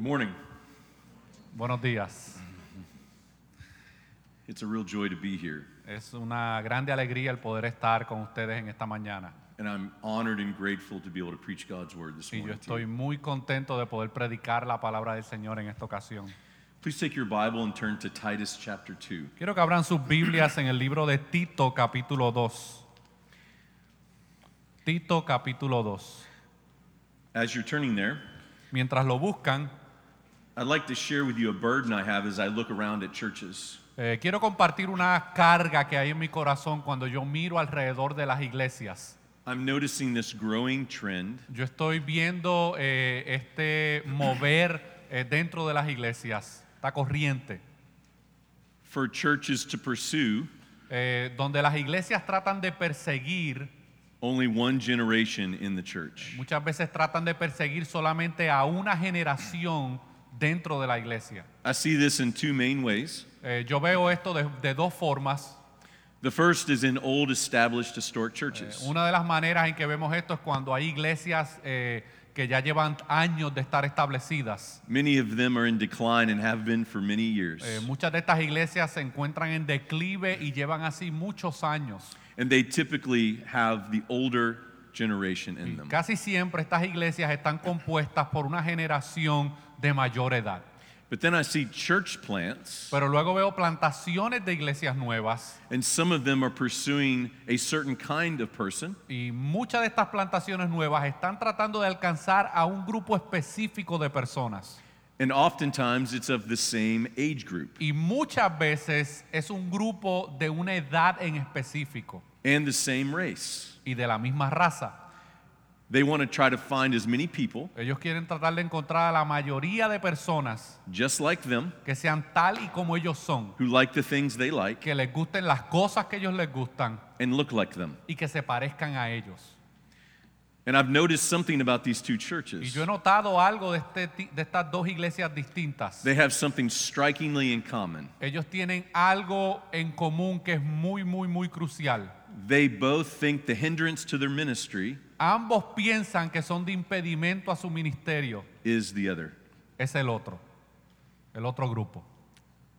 Good morning. Buenos días. It's a real joy to be here, Es una grande alegría el poder estar con ustedes en esta mañana. and I'm honored and grateful to be able to preach God's word this Y yo morning. to estoy you. muy contento de poder predicar la palabra del Señor en esta ocasión. Please take your Bible and turn to Titus chapter 2. Quiero que abran sus Biblias en el libro de Tito capítulo 2. Tito capítulo 2. As you're turning there, Mientras lo buscan, I'd like to share with you a burden I have as I look around at churches. eh, quiero compartir una carga que hay en mi corazón cuando yo miro alrededor de las iglesias. I'm noticing this growing trend Yo estoy viendo eh, este mover eh, dentro de las iglesias, esta corriente, for churches to pursue eh, donde las iglesias tratan de perseguir, only one generation in the church. muchas veces tratan de perseguir solamente a una generación dentro de la iglesia. I see this in two main ways. Eh, yo veo esto de, de dos formas. The first is in old established historic Eh, churches. una de las maneras en que vemos esto es cuando hay iglesias eh, que ya llevan años de estar establecidas. Many of them are in decline and have been for many years. Eh, muchas de estas iglesias se encuentran en declive y llevan así muchos años. And they typically have the older generation in them. Casi siempre estas iglesias están compuestas por una generación de mayor edad. But then I see church plants, Pero luego veo plantaciones de iglesias nuevas and some of them are pursuing a certain kind of person, y muchas de estas plantaciones nuevas están tratando de alcanzar a un grupo específico de personas. and oftentimes it's of the same age group Y muchas veces es un grupo de una edad en específico and the same race. y de la misma raza. They want to try to find as many people Ellos quieren tratar de encontrar a la mayoría de personas just like them que sean tal y como ellos son, who like the things they like que les gusten las cosas que ellos les gustan and look like them. y que se parezcan a ellos. And I've noticed something about these two Y churches. yo he notado algo de, este ti- de estas dos iglesias distintas. They have something strikingly in common. Ellos tienen algo en común que es muy, muy, muy crucial. They both think the hindrance to their ministry Ambos piensan que son de impedimento a su ministerio. is the other. Es el otro, el otro grupo.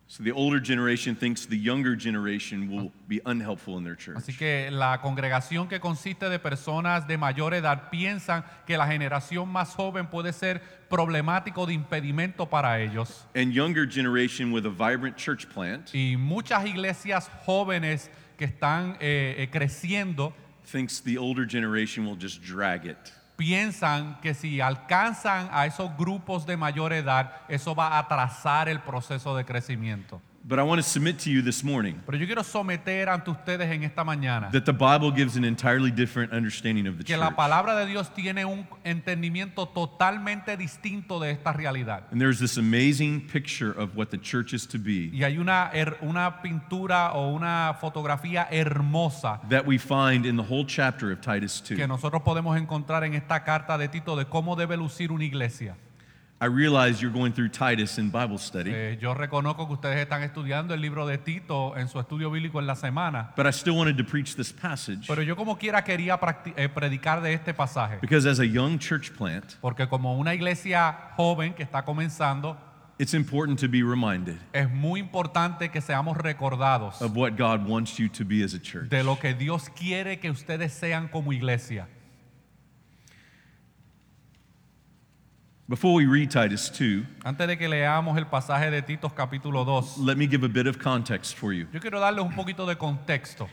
So the older generation thinks the younger generation will be unhelpful in their church. Así que la congregación que consiste de personas de mayor edad piensan que la generación más joven puede ser problemático de impedimento para ellos. And younger generation with a vibrant church plant Y muchas iglesias jóvenes que están eh, eh, creciendo thinks the older generation will just drag it. piensan que si alcanzan a esos grupos de mayor edad, eso va a atrasar el proceso de crecimiento. But I want to submit to you this morning Pero yo quiero someter ante ustedes en esta mañana that the Bible gives an entirely different understanding of the que la church. palabra de Dios tiene un entendimiento totalmente distinto de esta realidad. And there's this amazing picture of what the church is to be Y hay una, her- una pintura o una fotografía hermosa that we find in the whole chapter of Titus 2. que nosotros podemos encontrar en esta carta de Tito de cómo debe lucir una iglesia. I realize you're going through Titus in Bible study, Eh, yo reconozco que ustedes están estudiando el libro de Tito en su estudio bíblico en la semana, but I still wanted to preach this passage pero yo como quiera quería practi- eh, predicar de este pasaje, because as a young church plant, porque como una iglesia joven que está comenzando, it's important to be reminded es muy importante que seamos recordados of what God wants you to be as a church. de lo que Dios quiere que ustedes sean como iglesia. Before we read Titus 2, Antes de que leamos el pasaje de Tito capítulo 2, let me give a bit of context for you. yo quiero darles un poquito de contexto.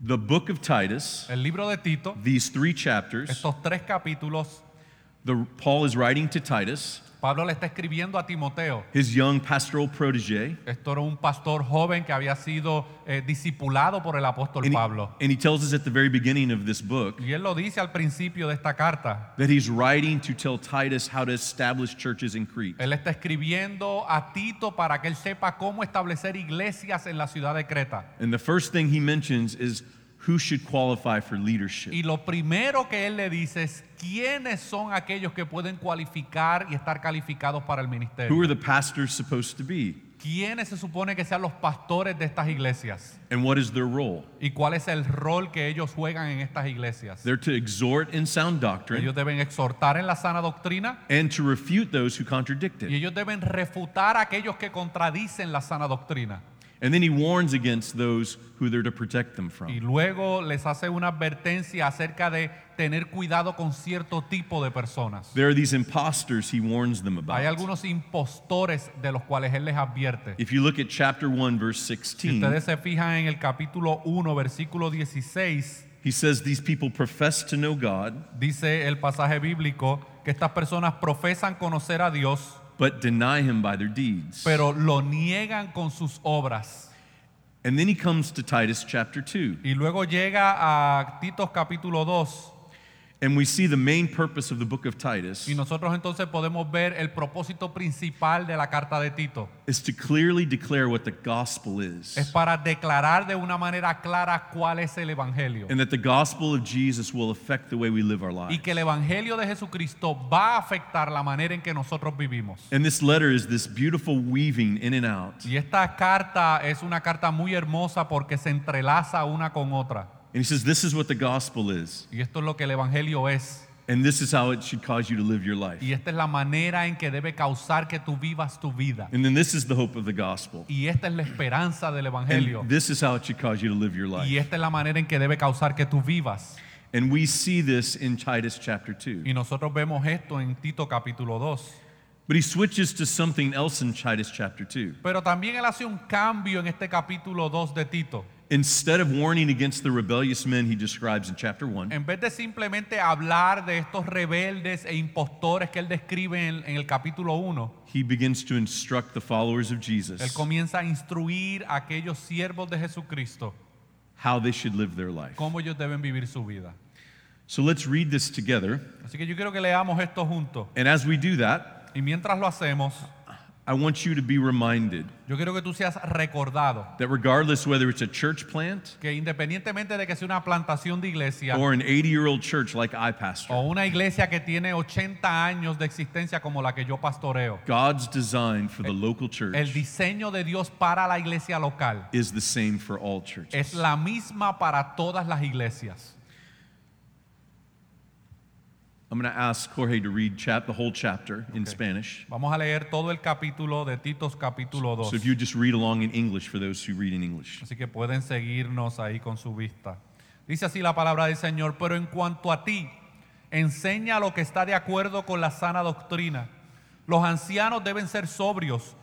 The book of Titus, El libro de Tito, these three chapters, estos tres capítulos, the, Paul is writing to Titus, Pablo le está escribiendo a Timoteo. his young pastoral protege, Esto era un pastor joven que había sido eh, discipulado por el apóstol and he, Pablo. and he tells us at the very beginning of this book Y él lo dice al principio de esta carta. that he's writing to tell Titus how to establish churches in Crete. Él está escribiendo a Tito para que él sepa cómo establecer iglesias en la ciudad de Creta. And the first thing he mentions is who should qualify for leadership. Y lo primero que él le dice es quiénes son aquellos que pueden cualificar y estar calificados para el ministerio. Who are the pastors supposed to be? quiénes se supone que sean los pastores de estas iglesias and what is their role. y cuál es el rol que ellos juegan en estas iglesias. They're to exhort in sound doctrine Ellos deben exhortar en la sana doctrina and to refute those who contradict it. y ellos deben refutar a aquellos que contradicen la sana doctrina. And then he warns against those who they're to protect them Y from. luego les hace una advertencia acerca de tener cuidado con cierto tipo de personas. There are these imposters he warns them about. Hay algunos impostores de los cuales él les advierte. If you look at chapter 1, verse 16. Si 16, ustedes se fijan en el capítulo 1, versículo 16, he says, These people profess to know God, dice el pasaje bíblico que estas personas profesan conocer a Dios, but deny him by their deeds. pero lo niegan con sus obras. And then he comes to Titus chapter 2, Y luego llega a Titos capítulo 2 and we see the main purpose of the book of Titus y nosotros entonces podemos ver el propósito principal de la carta de Tito. is to clearly declare what the gospel is. Es para declarar de una manera clara cuál es el evangelio. and that the gospel of Jesus will affect the way we live our lives. Y que el evangelio de Jesucristo va a afectar la manera en que nosotros vivimos. And this letter is this beautiful weaving in and out. Y esta carta es una carta muy hermosa porque se entrelaza una con otra. And he says, This is what the gospel is, Y esto es lo que el evangelio es. and this is how it should cause you to live your life. Y esta es la manera en que debe causar que tú vivas tu vida. And then this is the hope of the gospel. Y esta es la esperanza del evangelio. And this is how it should cause you to live your Y life. esta es la manera en que debe causar que tú vivas. And we see this in Titus chapter 2. Y nosotros vemos esto en Tito capítulo 2. But he switches to something else in Titus chapter 2. Pero también él hace un cambio en este capítulo 2 de Tito. Instead of warning against the rebellious men he describes in chapter 1, En vez de simplemente hablar de estos rebeldes e impostores que él describe en, en el capítulo 1, he begins to instruct the followers of él Jesus comienza a instruir a aquellos siervos de Jesucristo how they should live their life. cómo ellos deben vivir su vida. So let's read this together. Así que yo quiero que leamos esto juntos. And as we do that, Y mientras lo hacemos, I want you to be reminded yo quiero que tú seas recordado that regardless whether it's a church plant que independientemente de que sea una plantación de iglesia or an 80 year old church like I pastor, una iglesia que tiene 80 años de existencia como la que yo pastoreo, God's design for the local el church diseño de Dios para la iglesia local is the same for all es churches. la misma para todas las iglesias. I'm going to ask Jorge to read chap- the whole chapter in Okay. Spanish. Vamos a leer todo el capítulo de Titos capítulo 2. So if you just read along in English for those who read in English. Así que pueden seguirnos ahí con su vista. Dice así la palabra del Señor, pero en cuanto a ti, enseña lo que está de acuerdo con la sana doctrina. Los ancianos deben ser sobrios,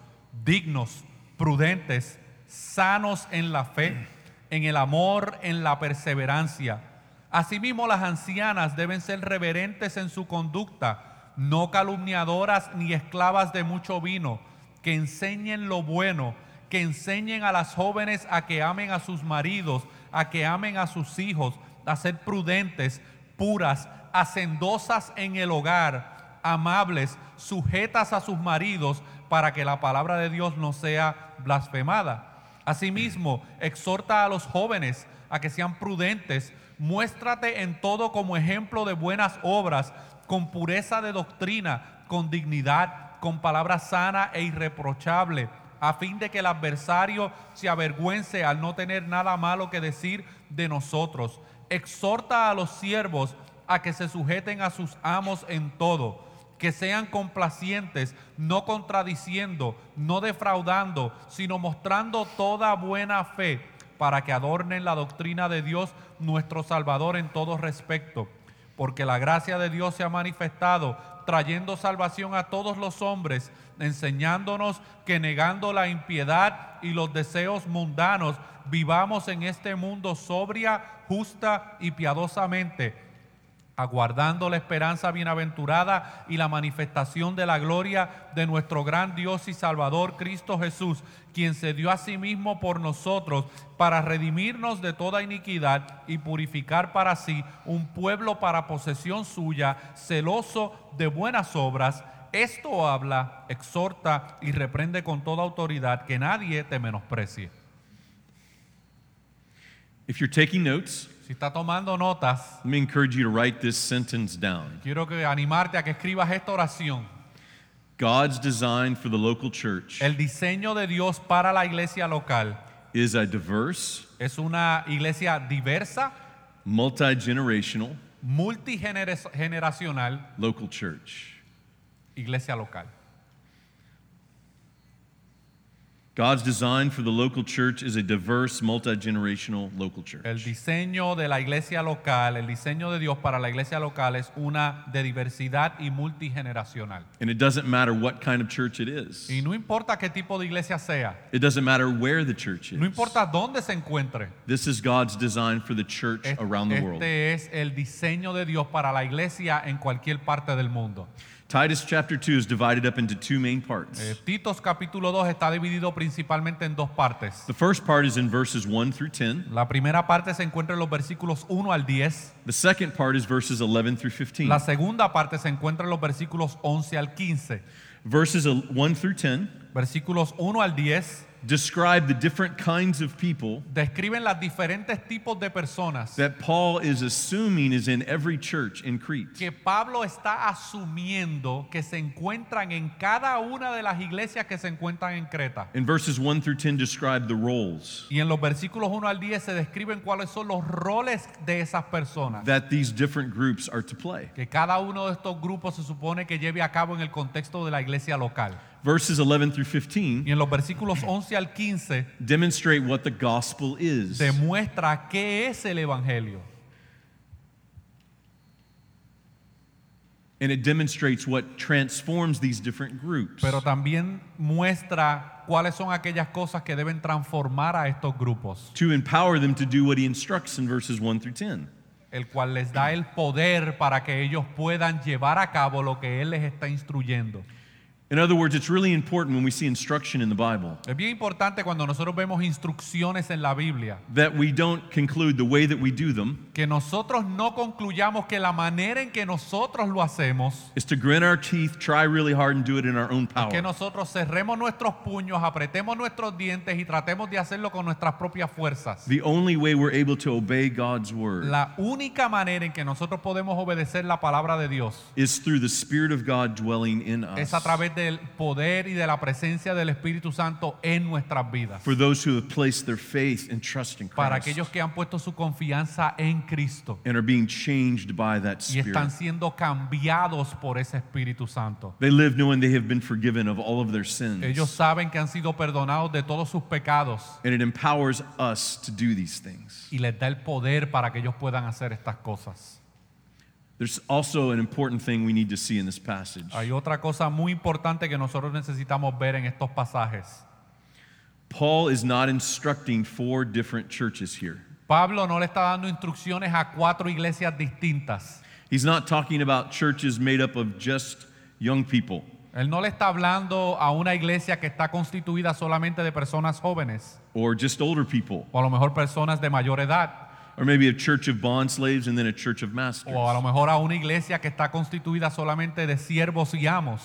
dignos, prudentes, sanos en la fe, en el amor, en la perseverancia. Asimismo, las ancianas deben ser reverentes en su conducta, no calumniadoras ni esclavas de mucho vino, que enseñen lo bueno, que enseñen a las jóvenes a que amen a sus maridos, a que amen a sus hijos, a ser prudentes, puras, hacendosas en el hogar, amables, sujetas a sus maridos, para que la palabra de Dios no sea blasfemada. Asimismo, exhorta a los jóvenes a que sean prudentes, muéstrate en todo como ejemplo de buenas obras, con pureza de doctrina, con dignidad, con palabra sana e irreprochable, a fin de que el adversario se avergüence al no tener nada malo que decir de nosotros. Exhorta a los siervos a que se sujeten a sus amos en todo que sean complacientes, no contradiciendo, no defraudando, sino mostrando toda buena fe para que adornen la doctrina de Dios nuestro Salvador en todo respecto. Porque la gracia de Dios se ha manifestado, trayendo salvación a todos los hombres, enseñándonos que negando la impiedad y los deseos mundanos, vivamos en este mundo sobria, justa y piadosamente aguardando la esperanza bienaventurada y la manifestación de la gloria de nuestro gran Dios y Salvador Cristo Jesús, quien se dio a sí mismo por nosotros para redimirnos de toda iniquidad y purificar para sí un pueblo para posesión suya, celoso de buenas obras. Esto habla, exhorta y reprende con toda autoridad, que nadie te menosprecie. If you're taking notes, Si está tomando notas, let me encourage you to write this sentence down. quiero que animarte a que escribas esta oración. God's design for the local church El diseño de Dios para la iglesia local is a diverse, es una iglesia diversa, multi generational multigeneracional, local church. iglesia local. God's design for the local church is a diverse, multi generational local church. El diseño de la iglesia local, el diseño de Dios para la iglesia local es una de diversidad y multigeneracional. And it doesn't matter what kind of church it is, Y no importa qué tipo de iglesia sea, it doesn't matter where the church is. no importa dónde se encuentre, This is God's design for the church es- around the world. este es el diseño de Dios para la iglesia en cualquier parte del mundo. Titus chapter 2 is divided up into two main parts. Eh, Titos capítulo 2 está dividido principalmente en dos partes. The first part is in verses 1 through 10. La primera parte se encuentra en los versículos 1 al 10. The second part is verses 11 through 15. La segunda parte se encuentra en los versículos 11 al 15. Verses 1 through 10 Versículos 1 al 10 describe the different kinds of people describen los diferentes tipos de personas that Paul is assuming is in every church in Crete. que Pablo está asumiendo que se encuentran en cada una de las iglesias que se encuentran en Creta. In verses 1 through 10 describe the roles Y en los versículos 1 al 10 se describen cuáles son los roles de esas personas. that these different groups are to play. Que cada uno de estos grupos se supone que lleve a cabo en el contexto de la iglesia local. Verses 11 through Y 15 en los versículos 11 al 15 demonstrate what the gospel is. demuestra qué es el evangelio. And it demonstrates what transforms these different groups. Pero también muestra cuáles son aquellas cosas que deben transformar a estos grupos, to empower them to do what he instructs in verses 1 through 10. el cual les da el poder para que ellos puedan llevar a cabo lo que Él les está instruyendo. In other words, it's really important when we see instruction in the Bible Es bien importante cuando nosotros vemos instrucciones en la Biblia, that we don't conclude the way that we do them que nosotros no concluyamos que la manera en que nosotros lo hacemos, is to grin our teeth, try really hard, and do it in our own que power. nosotros cerremos nuestros puños, apretemos nuestros dientes y tratemos de hacerlo con nuestras propias fuerzas. The only way we're able to obey God's word La única manera en que nosotros podemos obedecer la palabra de Dios is through the Spirit of God dwelling in es us. a través del poder y de la presencia del Espíritu Santo en nuestras vidas. For those who have placed their faith and trust in Christ. Para aquellos que han puesto su confianza en Cristo and are being changed by that Spirit. y están siendo cambiados por ese Espíritu Santo. They live knowing they have been forgiven of all of their sins. Ellos saben que han sido perdonados de todos sus pecados And it empowers us to do these things. y les da el poder para que ellos puedan hacer estas cosas. There's also an important thing we need to see in this passage. Hay otra cosa muy importante que nosotros necesitamos ver en estos pasajes. Paul is not instructing four different churches here. Pablo no le está dando instrucciones a cuatro iglesias distintas. He's not talking about churches made up of just young people Él no le está hablando a una iglesia que está constituida solamente de personas jóvenes or just older people o a lo mejor personas de mayor edad or maybe a church of bond slaves and then a church of masters. o a lo mejor a una iglesia que está constituida solamente de siervos y amos.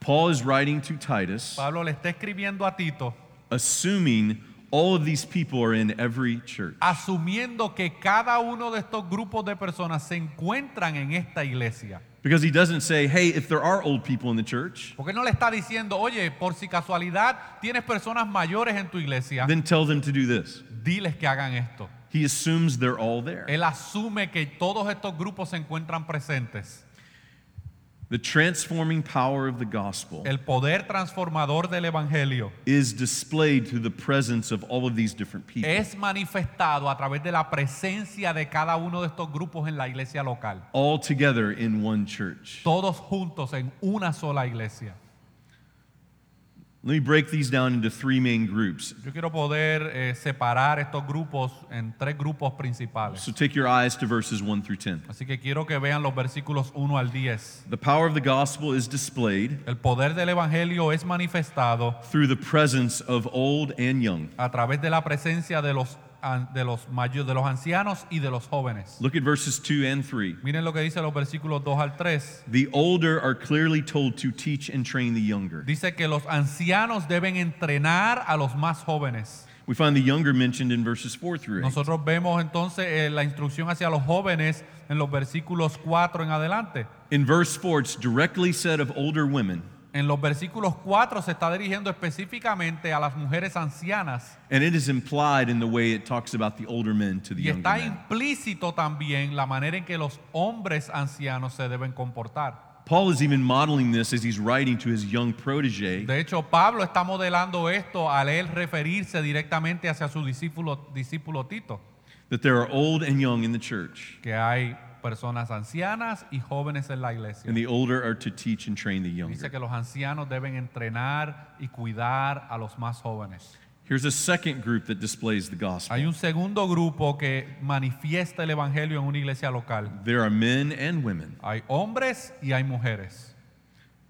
Paul is writing to Titus Pablo le está escribiendo a Tito assuming all of these people are in every church. asumiendo que cada uno de estos grupos de personas se encuentran en esta iglesia. Because he doesn't say, hey, if there are old people in the church, Porque él no le está diciendo, oye, por si casualidad tienes personas mayores en tu iglesia, then tell them to do this. diles que hagan esto. He assumes they're all there. Él asume que todos estos grupos se encuentran presentes. The transforming power of the gospel El poder transformador del Evangelio is displayed through the presence of all of these different people. es manifestado a través de la presencia de cada uno de estos grupos en la iglesia local. all together in one church. Todos juntos en una sola iglesia. Let me break these down into three main groups. Yo quiero poder eh, separar estos grupos en tres grupos principales. So take your eyes to verses 1 through 10. Así que quiero que vean los versículos 1 al 10. The power of the gospel is displayed El poder del Evangelio es manifestado through the presence of old and young. a través de la presencia de los, de los, mayo- de los ancianos y de los jóvenes. Look at verses 2 and 3. Miren lo que dice los versículos 2 al 3. The older are clearly told to teach and train the younger. Dice que los ancianos deben entrenar a los más jóvenes. We find the younger mentioned in verses 4 through 8. Nosotros vemos entonces eh, la instrucción hacia los jóvenes en los versículos 4 en adelante. In verse 4, it's directly said of older women En los versículos 4 se está dirigiendo específicamente a las mujeres ancianas And it is implied in the way it talks about the older men to the y younger está men. implícito también la manera en que los hombres ancianos se deben comportar. Paul is even modeling this as he's writing to his young protege De hecho, Pablo está modelando esto al él referirse directamente hacia su discípulo, discípulo Tito, that there are old and young in the church, que hay personas ancianas y jóvenes en la iglesia. and the older are to teach and train the Dice younger. que los ancianos deben entrenar y cuidar a los más jóvenes. Here's a second group that displays the gospel. Hay un segundo grupo que manifiesta el evangelio en una iglesia local. There are men and women. Hay hombres y hay mujeres.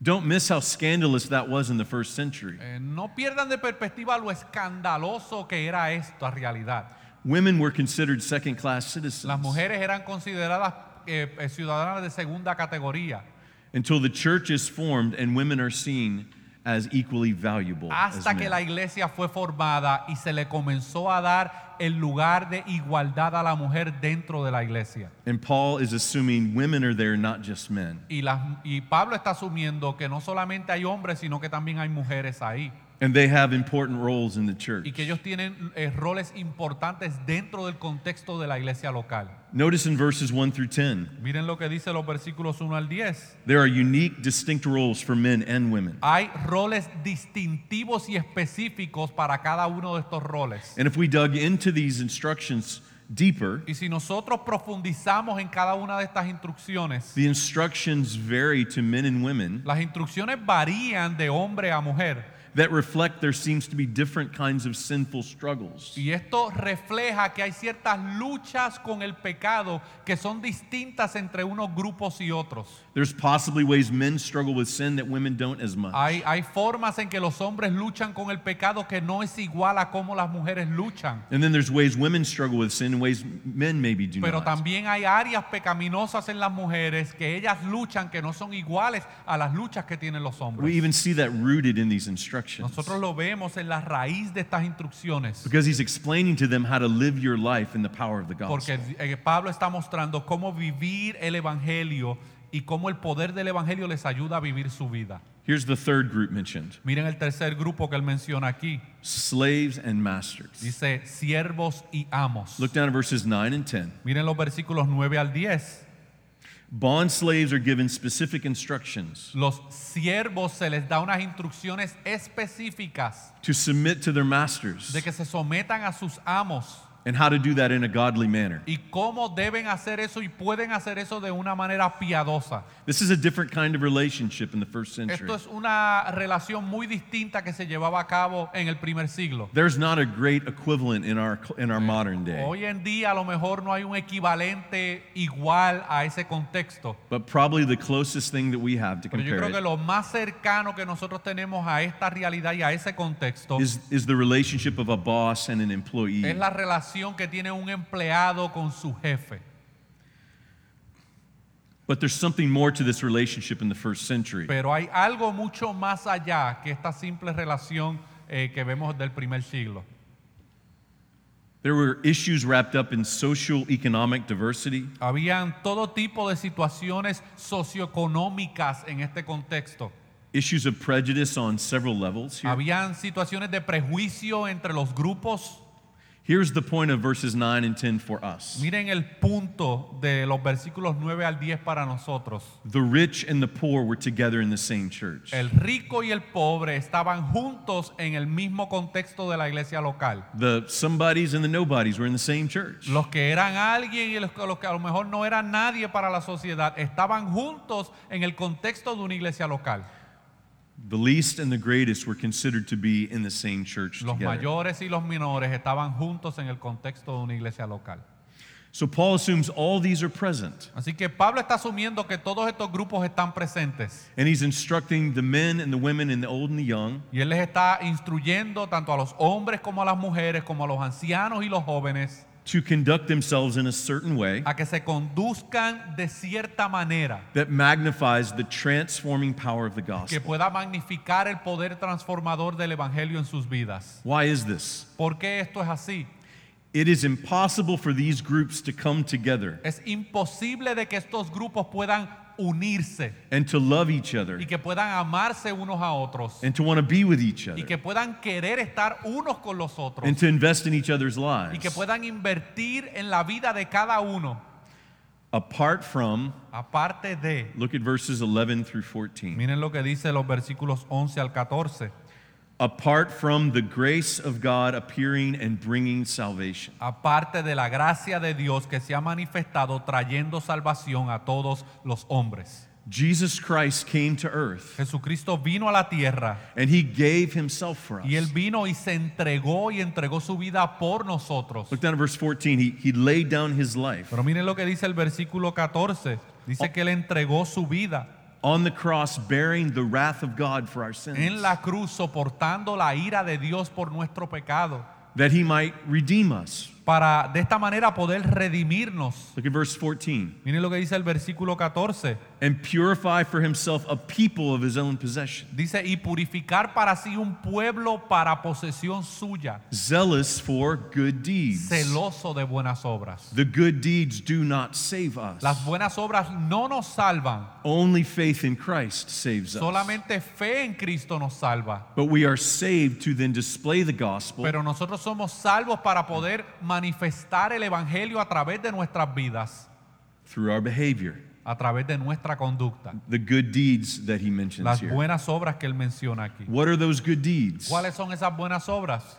Don't miss how scandalous that was in the first century. Eh, no pierdan de perspectiva lo escandaloso que era esto a realidad. Women were considered second class citizens Las mujeres eran consideradas eh, eh, ciudadanas de segunda categoría until the church is formed and women are seen as equally valuable as hasta que men. la iglesia fue formada y se le comenzó a dar el lugar de igualdad a la mujer dentro de la iglesia. And Paul is assuming women are there, not just men. Y, las, y Pablo está asumiendo que no solamente hay hombres, sino que también hay mujeres ahí. And they have important roles in the church. Y que ellos tienen eh, roles importantes dentro del contexto de la iglesia local. Notice in verses 1 through 10, Miren lo que dice los versículos 1 al 10. there are unique, distinct roles for men and women. Hay roles distintivos y específicos para cada uno de estos roles. And if we dug into these instructions deeper, Y si nosotros profundizamos en cada una de estas instrucciones, the instructions vary to men and women las instrucciones varían de hombre a mujer. That reflect there seems to be different kinds of sinful struggles. Y esto refleja que hay ciertas luchas con el pecado que son distintas entre unos grupos y otros. There's possibly ways men struggle with sin that women don't as much. Hay, hay formas en que los hombres luchan con el pecado que no es igual a cómo las mujeres luchan. And then there's ways women struggle with sin and ways men maybe do Pero not. también hay áreas pecaminosas en las mujeres que ellas luchan que no son iguales a las luchas que tienen los We even see that rooted in these instructions. Nosotros lo vemos en la raíz de estas instrucciones. Because he's explaining to them how to live your life in the power of the gospel. eh, Pablo está mostrando cómo vivir el Evangelio y cómo el poder del Evangelio les ayuda a vivir su vida. Here's the third group mentioned Miren el tercer grupo que él menciona aquí. slaves and masters. Dice siervos y amos. Look down at verses 9 and 10. Miren los versículos 9 al 10. Bond slaves are given specific instructions Los siervos se les da unas instrucciones específicas to submit to their masters de que se sometan a sus amos and how to do that in a godly manner. y cómo deben hacer eso y pueden hacer eso de una manera piadosa. This is a different kind of relationship in the first century. Esto es una relación muy distinta que se llevaba a cabo en el primer siglo. There's not a great equivalent in our in our modern day, Hoy en día a lo mejor no hay un equivalente igual a ese contexto. but probably the closest thing that we have to Pero yo compare creo que lo más cercano que nosotros tenemos a esta realidad y a ese contexto is, is the relationship of a boss and an employee. es la relación que tiene un empleado con su jefe. But there's something more to this relationship in the first century. Pero hay algo mucho más allá que esta simple relación eh, que vemos del primer siglo. There were issues wrapped up in social economic diversity, Habían todo tipo de situaciones socioeconómicas en este contexto. issues of prejudice on several levels here. Habían situaciones de prejuicio entre los grupos. Here's the point of verses 9 and 10 for us. Miren el punto de los versículos 9 al 10 para nosotros. The rich and the poor were together in the same church. El rico y el pobre estaban juntos en el mismo contexto de la iglesia local. The somebodies and the nobodies were in the same church. Los que eran alguien y los los que a lo mejor no eran nadie para la sociedad estaban juntos en el contexto de una iglesia local. The least and the greatest were considered to be in the same church Los together. mayores y los menores estaban juntos en el contexto de una iglesia local. So Paul assumes all these are present, Así que Pablo está asumiendo que todos estos grupos están presentes and he's instructing the men and the women and the old and the young y él les está instruyendo tanto a los hombres como a las mujeres, como a los ancianos y los jóvenes, to conduct themselves in a certain way a que se conduzcan de cierta manera that magnifies the transforming power of the que gospel. pueda magnificar el poder transformador del evangelio en sus vidas. Why is this? ¿Por qué esto es así? It is impossible for these groups to come together Es imposible de que estos grupos puedan unirse and to love each other y que puedan amarse unos a otros and to want to be with each y other que puedan querer estar unos con los otros and to invest in each other's y que lives. puedan invertir en la vida de cada uno apart from aparte de. look at verses 11 through 14 miren lo que dice los versículos 11 al 14 apart from the grace of God appearing and bringing salvation. Aparte de la gracia de Dios que se ha manifestado trayendo salvación a todos los hombres. Jesus Christ came to earth Jesucristo vino a la tierra and he gave himself for us y él vino y se entregó y entregó su vida por nosotros. Look down at verse 14 he, he laid down his life. Pero miren lo que dice el versículo 14. Dice oh. que él entregó su vida on the cross bearing the wrath of God for our sins en la cruz soportando la ira de Dios por nuestro pecado that he might redeem us para de esta manera poder redimirnos. look at verse 14 Miren lo que dice el versículo 14. And purify for himself a people of his own possession. Dice, y purificar para sí un pueblo para posesión suya, zealous for good deeds. celoso de buenas obras. the good deeds do not save us. Las buenas obras no nos salvan, only faith in Christ saves us. Solamente fe en Cristo nos salva. but we are saved to then display the gospel Pero nosotros somos salvos para poder manifestar el Evangelio a través de nuestras vidas, through our behavior a través de nuestra conducta. the good deeds that he mentions Las here buenas obras que él menciona aquí. what are those good deeds ¿Cuáles son esas buenas obras?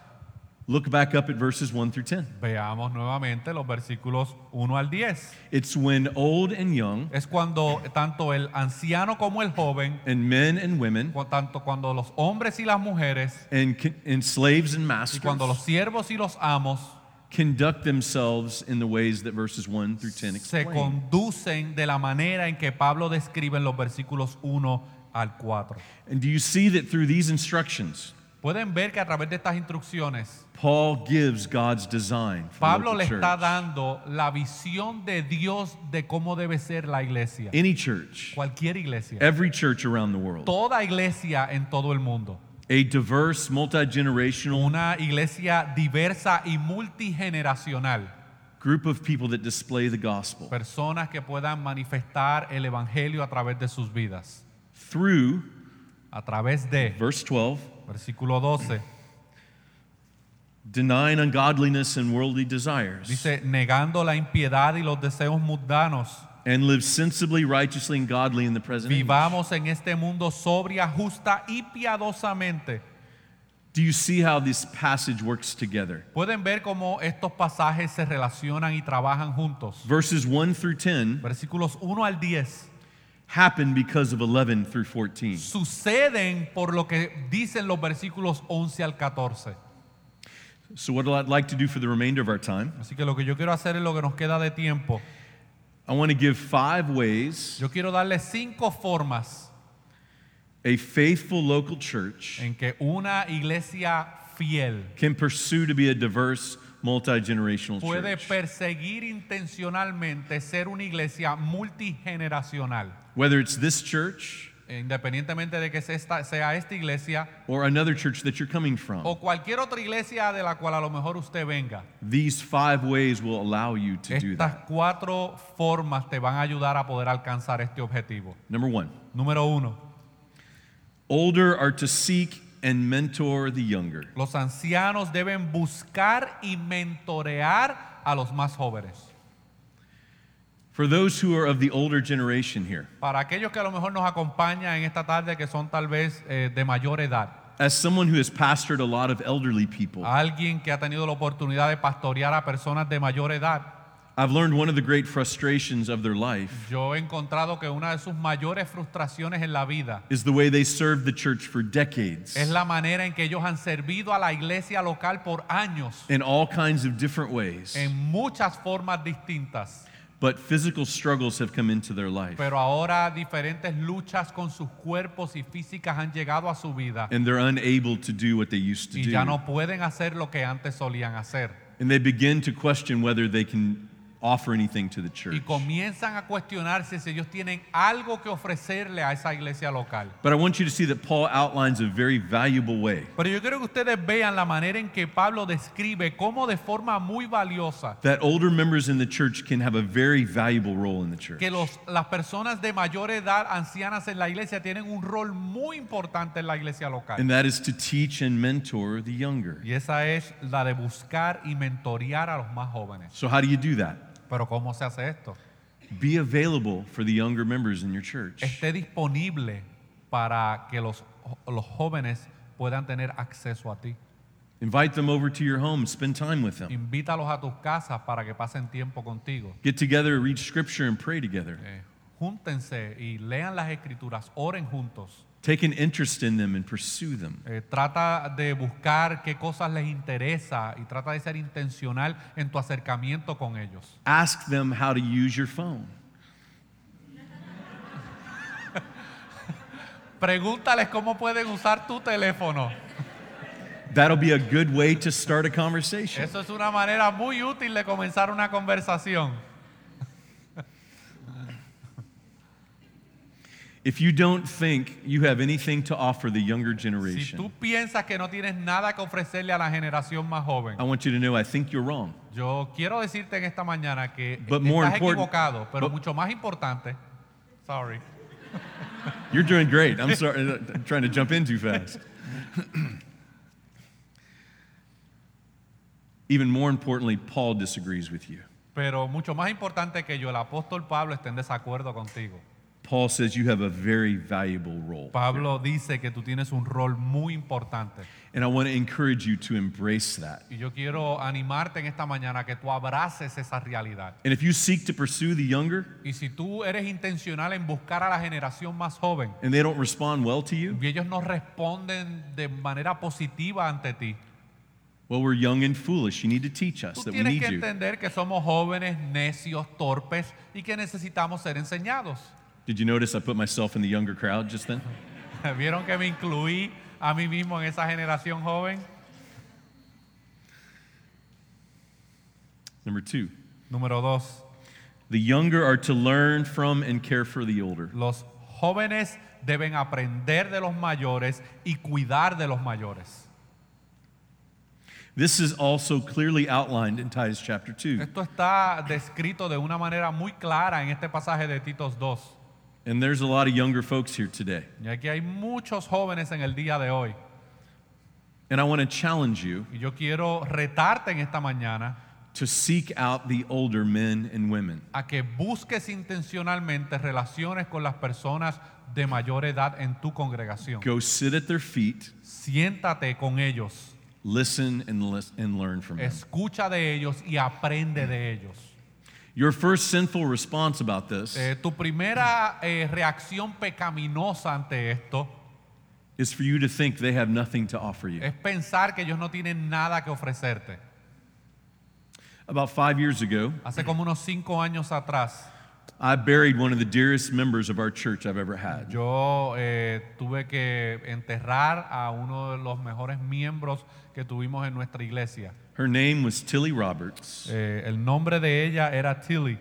look back up at verses 1 through 10 Veamos nuevamente los versículos 1 al 10. it's when old and young Es cuando tanto el anciano como el joven, and men and women tanto cuando los hombres y las mujeres, and, and slaves and masters, y cuando los siervos y los amos conduct themselves in the ways that verses 1 through 10 explain. se conducen de la manera en que Pablo describe en los versículos 1 al 4. And do you see that through these instructions, Pueden ver que a través de estas instrucciones, Paul gives God's design for the Pablo le church. está dando la visión de Dios de cómo debe ser la iglesia. Any church, Cualquier iglesia. every church around the world, Toda iglesia en todo el mundo. A diverse, multi-generational Una iglesia diversa y multigeneracional. group of people that display the gospel Personas que puedan manifestar el evangelio a través de sus vidas. through, A través de, verse 12, versículo 12, denying ungodliness and worldly desires, dice, negando la impiedad y los deseos mundanos, and live sensibly, righteously, and godly in the present age. vivamos en este mundo sobria, justa y piadosamente. Do you see how this passage works together? Pueden ver cómo estos pasajes se relacionan y trabajan juntos. Verses 1 through 10 Versículos 1 al 10 happen because of 11 through 14. suceden por lo que dicen los versículos 11 al 14. So, what I'd like to do for the remainder of our time, Así que lo que yo quiero hacer es lo que nos queda de tiempo. I want to give five ways Yo quiero darle cinco formas a faithful local church en que una iglesia fiel can pursue to be a diverse, multi generational puede church. perseguir intencionalmente ser una iglesia multigeneracional. Whether it's this church Independientemente de que sea esta, sea esta iglesia or another church that you're coming from, o cualquier otra iglesia de la cual a lo mejor usted venga. these five ways will allow you to do that. Estas cuatro formas te van a ayudar a poder alcanzar este objetivo. Number one, Número uno, older are to seek and mentor the younger. los ancianos deben buscar y mentorear a los más jóvenes. For those who are of the older generation here, Para aquellos que a lo mejor nos acompañan en esta tarde que son tal vez eh, de mayor edad, as someone who has pastored a lot of elderly people, alguien que ha tenido la oportunidad de pastorear a personas de mayor edad, I've learned one of the great frustrations of their life yo he encontrado que una de sus mayores frustraciones en la vida is the way they served the church for decades es la manera en que ellos han servido a la iglesia local por años, in all kinds of different ways. en muchas formas distintas. But physical struggles have come into their life Pero ahora diferentes luchas con sus cuerpos y físicas han llegado a su vida and they're unable to do what they used to y ya do. no pueden hacer lo que antes solían hacer. And they begin to question whether they can offer anything to the y comienzan a cuestionarse si ellos tienen algo que ofrecerle a esa iglesia local. But I want you to see that Paul outlines a very valuable way Pero yo quiero que ustedes vean la manera en que Pablo describe cómo de forma muy valiosa that older members in the church can have a very valuable role in the church. que los, las personas de mayor edad, ancianas en la iglesia, tienen un rol muy importante en la iglesia local. And that is to teach and mentor the younger. Y esa es la de buscar y mentorear a los más jóvenes. So, how do you do that? Pero ¿cómo se hace esto? Be available for the younger members in your church. Esté disponible para que los, los jóvenes puedan tener acceso a ti. Invite them over to your home, spend time with them. Invítalos a tus casas para que pasen tiempo contigo. Get together, read scripture, and pray together. Eh, júntense y lean las escrituras, oren juntos. Take an interest in them and pursue them. Eh, trata de buscar qué cosas les interesa y trata de ser intencional en tu acercamiento con ellos. Ask them how to use your phone. Pregúntales cómo pueden usar tu teléfono. That'll be a good way to start a conversation. Eso es una manera muy útil de comenzar una conversación. If you don't think you have anything to offer the younger Si tú generation, piensas que no tienes nada que ofrecerle a la generación más joven, I want you to know I think you're wrong. yo quiero decirte en esta mañana que But more estás important- equivocado, pero but- mucho más importante, sorry, You're doing great. I'm sorry, I'm trying to jump in too fast. Even more importantly, Paul disagrees with you. pero mucho más importante que yo, el apóstol Pablo, esté en desacuerdo contigo. Paul says you have a very valuable role. Pablo dice que tú tienes un rol muy importante. And I want to encourage you to embrace that. Y yo quiero animarte en esta mañana que tú abraces esa realidad. And if you seek to pursue the younger Y si tú eres intencional en buscar a la generación más joven and they don't respond well to you, y ellos no responden de manera positiva ante ti, well, we're young and foolish. You need to teach us that we tienes need que you. entender que somos jóvenes, necios, torpes y que necesitamos ser enseñados. Did you notice I put myself in the younger crowd just then? ¿Vieron que me incluí a mí mismo en esa generación joven? Number two, Número dos, the younger are to learn from and care for the older. los jóvenes deben aprender de los mayores y cuidar de los mayores. This is also clearly outlined in Titus chapter 2. Esto está descrito de una manera muy clara en este pasaje de Titos 2. And there's a lot of younger folks here today. Y aquí hay muchos jóvenes en el día de hoy. And I want to challenge you Y yo quiero retarte en esta mañana to seek out the older men and women. a que busques intencionalmente relaciones con las personas de mayor edad en tu congregación. Go sit at their feet, Siéntate con ellos, listen and, lis- and learn from them. escucha de ellos y aprende de ellos. Your first sinful response about this Eh, tu primera eh, reacción pecaminosa ante esto is for you to think they have nothing to offer you. es pensar que ellos no tienen nada que ofrecerte. About five years ago, Hace como unos cinco años atrás, I buried one of the dearest members of our church I've ever had. yo eh, tuve que enterrar a uno de los mejores miembros que tuvimos en nuestra iglesia. Her name was Tilly Roberts. Eh, el nombre de ella era Tilly.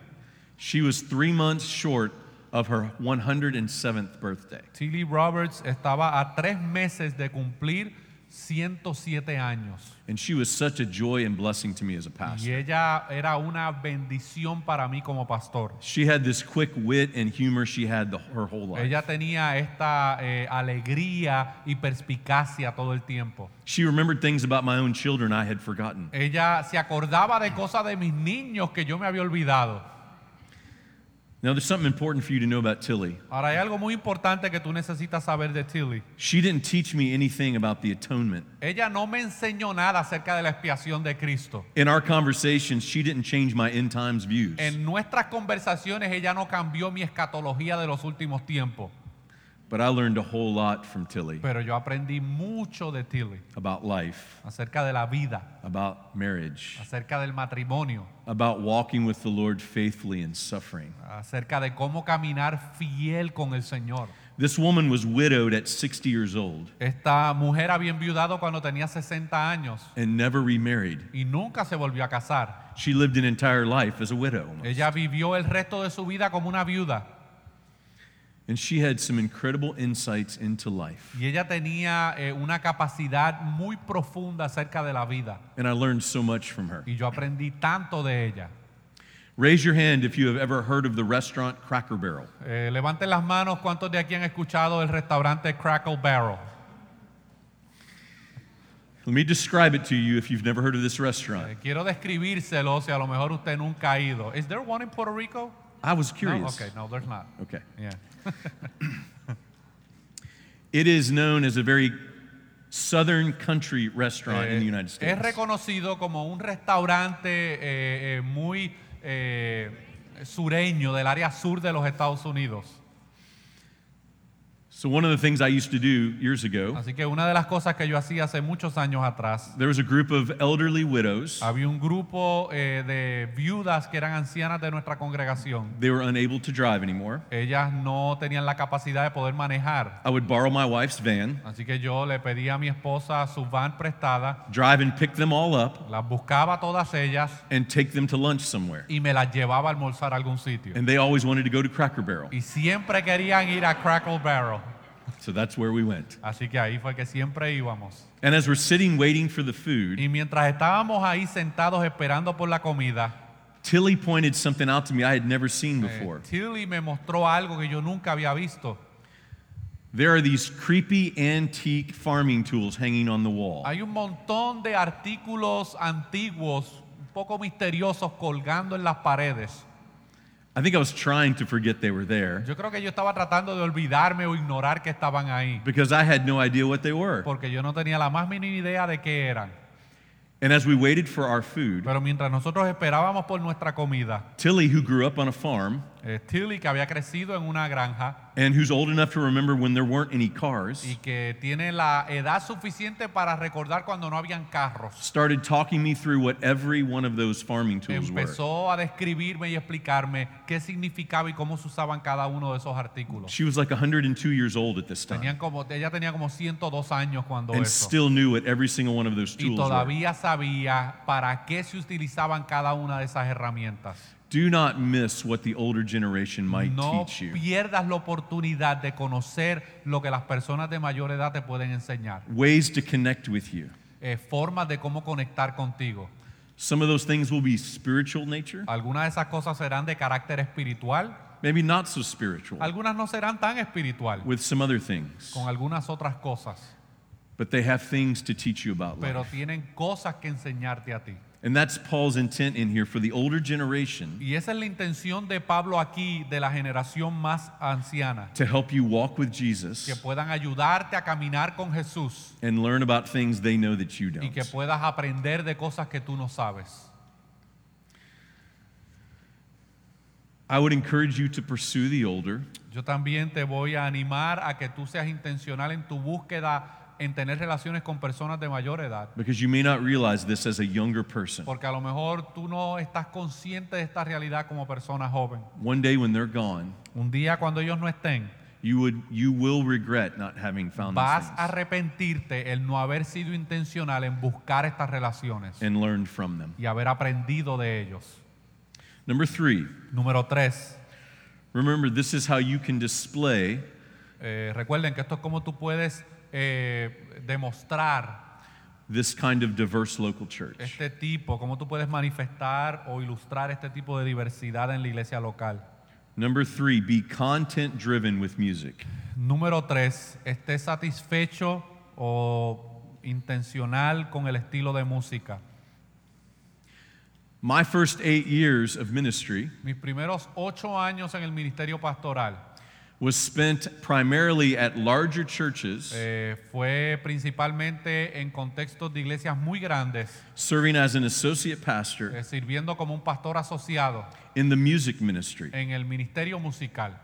She was three months short of her 107th birthday. Tilly Roberts estaba a tres meses de cumplir 107 años. And she was such a joy and blessing to me as a Y pastor. ella era una bendición para mí como pastor. She had this quick wit and humor she had the, her whole life. Ella tenía esta eh, alegría y perspicacia todo el tiempo. She remembered things about my own children I had forgotten. Ella se acordaba de cosas de mis niños que yo me había olvidado. Now, there's something important for you to know about Tilly. Ahora hay algo muy importante que tú necesitas saber de Tilly. She didn't teach me anything about the atonement. Ella no me enseñó nada acerca de la expiación de Cristo. In our conversations, she didn't change my end times views. En nuestras conversaciones ella no cambió mi escatología de los últimos tiempos. But I learned a whole lot from Tilly Pero yo aprendí mucho de Tilly about life, acerca de la vida, about marriage, acerca del matrimonio, about walking with the Lord faithfully in suffering. acerca de cómo caminar fiel con el Señor. This woman was widowed at 60 years old Esta mujer había enviudado cuando tenía 60 años and never remarried. y nunca se volvió a casar. She lived an entire life as a widow. Ella vivió el resto de su vida como una viuda And she had some incredible insights into life. y ella tenía eh, una capacidad muy profunda acerca de la vida And I learned so much from her. y yo aprendí tanto de ella. Raise your hand if you have ever heard of the restaurant Cracker Barrel. Eh, levanten las manos cuántos de aquí han escuchado el restaurante Cracker Barrel. Let me describe it to you if you've never heard of this restaurant. Eh, quiero describírselo si a lo mejor usted nunca ha ido. Is there one in Puerto Rico? I was No? curious. Okay, no, there's not. Okay. Yeah. It is known as a very southern country restaurant in the Eh, United es States. reconocido como un restaurante eh, eh, muy eh, sureño del área sur de los Estados Unidos. So, one of the things I used to do years ago, Así que una de las cosas que yo hacía hace muchos años atrás, there was a group of elderly widows. había un grupo eh, de viudas que eran ancianas de nuestra congregación. They were unable to drive anymore. Ellas no tenían la capacidad de poder manejar. I would borrow my wife's van, Así que yo le pedí a mi esposa su van prestada, drive and pick them all up, las buscaba todas ellas and take them to lunch somewhere. y me las llevaba a almorzar a algún sitio. And they always wanted to go to Cracker Barrel. Y siempre querían ir a Cracker Barrel. So that's where we went. Así que ahí fue que siempre íbamos. And as we're sitting waiting for the food, Y mientras estábamos ahí sentados esperando por la comida, Tilly pointed something out to me I had never seen eh, before. Tilly me mostró algo que yo nunca había visto. There are these creepy antique farming tools hanging on the wall. Hay un montón de artículos antiguos, un poco misteriosos, colgando en las paredes. I think I was trying to forget they were there Yo creo que yo estaba tratando de olvidarme o ignorar que estaban ahí, because I had no idea what they were. porque yo no tenía la más mínima idea de qué eran. And as we waited for our food, Pero mientras nosotros esperábamos por nuestra comida, Tilly, who grew up on a farm eh, Tilly, que había crecido en una granja and who's old enough to remember when there weren't any cars, y que tiene la edad suficiente para recordar cuando no habían carros, started talking me through what every one of those farming tools were. empezó a describirme y explicarme qué significaba y cómo se usaban cada uno de esos artículos. She was like 102 years old at this time Tenían como, ella tenía como 102 años cuando and eso. still knew what every single one of those Y tools were. todavía sabía para qué se utilizaban cada una de esas herramientas. Do not miss what the older generation might No teach you. pierdas la oportunidad de conocer lo que las personas de mayor edad te pueden enseñar. Ways to connect with you. Eh, formas de cómo conectar contigo. Some of those things will be spiritual nature, Algunas de esas cosas serán de carácter espiritual, maybe not so spiritual, algunas no serán tan espiritual, with some other things. con algunas otras cosas, But they have things to teach you about pero life. tienen cosas que enseñarte a ti. And that's Paul's intent in here for the older generation Y esa es la intención de Pablo aquí, de la generación más anciana, to help you walk with que Jesus puedan ayudarte a caminar con Jesús and learn about things they know that you y que don't. puedas aprender de cosas que tú no sabes. I would encourage you to pursue the older Yo también te voy a animar a que tú seas intencional en tu búsqueda en tener relaciones con personas de mayor edad. because you may not realize this as a younger person. Porque a lo mejor tú no estás consciente de esta realidad como persona joven. One day when they're gone, Un día cuando ellos no estén, you would you will regret not having found vas a arrepentirte el no haber sido intencional en buscar estas relaciones and learned from them. y haber aprendido de ellos. Number three, Número tres, remember this is how you can display eh, recuerden que esto es como tú puedes eh, demostrar this kind of diverse local church. este tipo, cómo tú puedes manifestar o ilustrar este tipo de diversidad en la iglesia local. Number three, be content driven with music. Número tres, esté satisfecho o intencional con el estilo de música. My first eight years of ministry Mis primeros ocho años en el ministerio pastoral was spent primarily at larger churches, eh, fue principalmente en contextos de iglesias muy grandes, serving as an associate pastor eh, sirviendo como un pastor asociado in the music ministry. en el ministerio musical.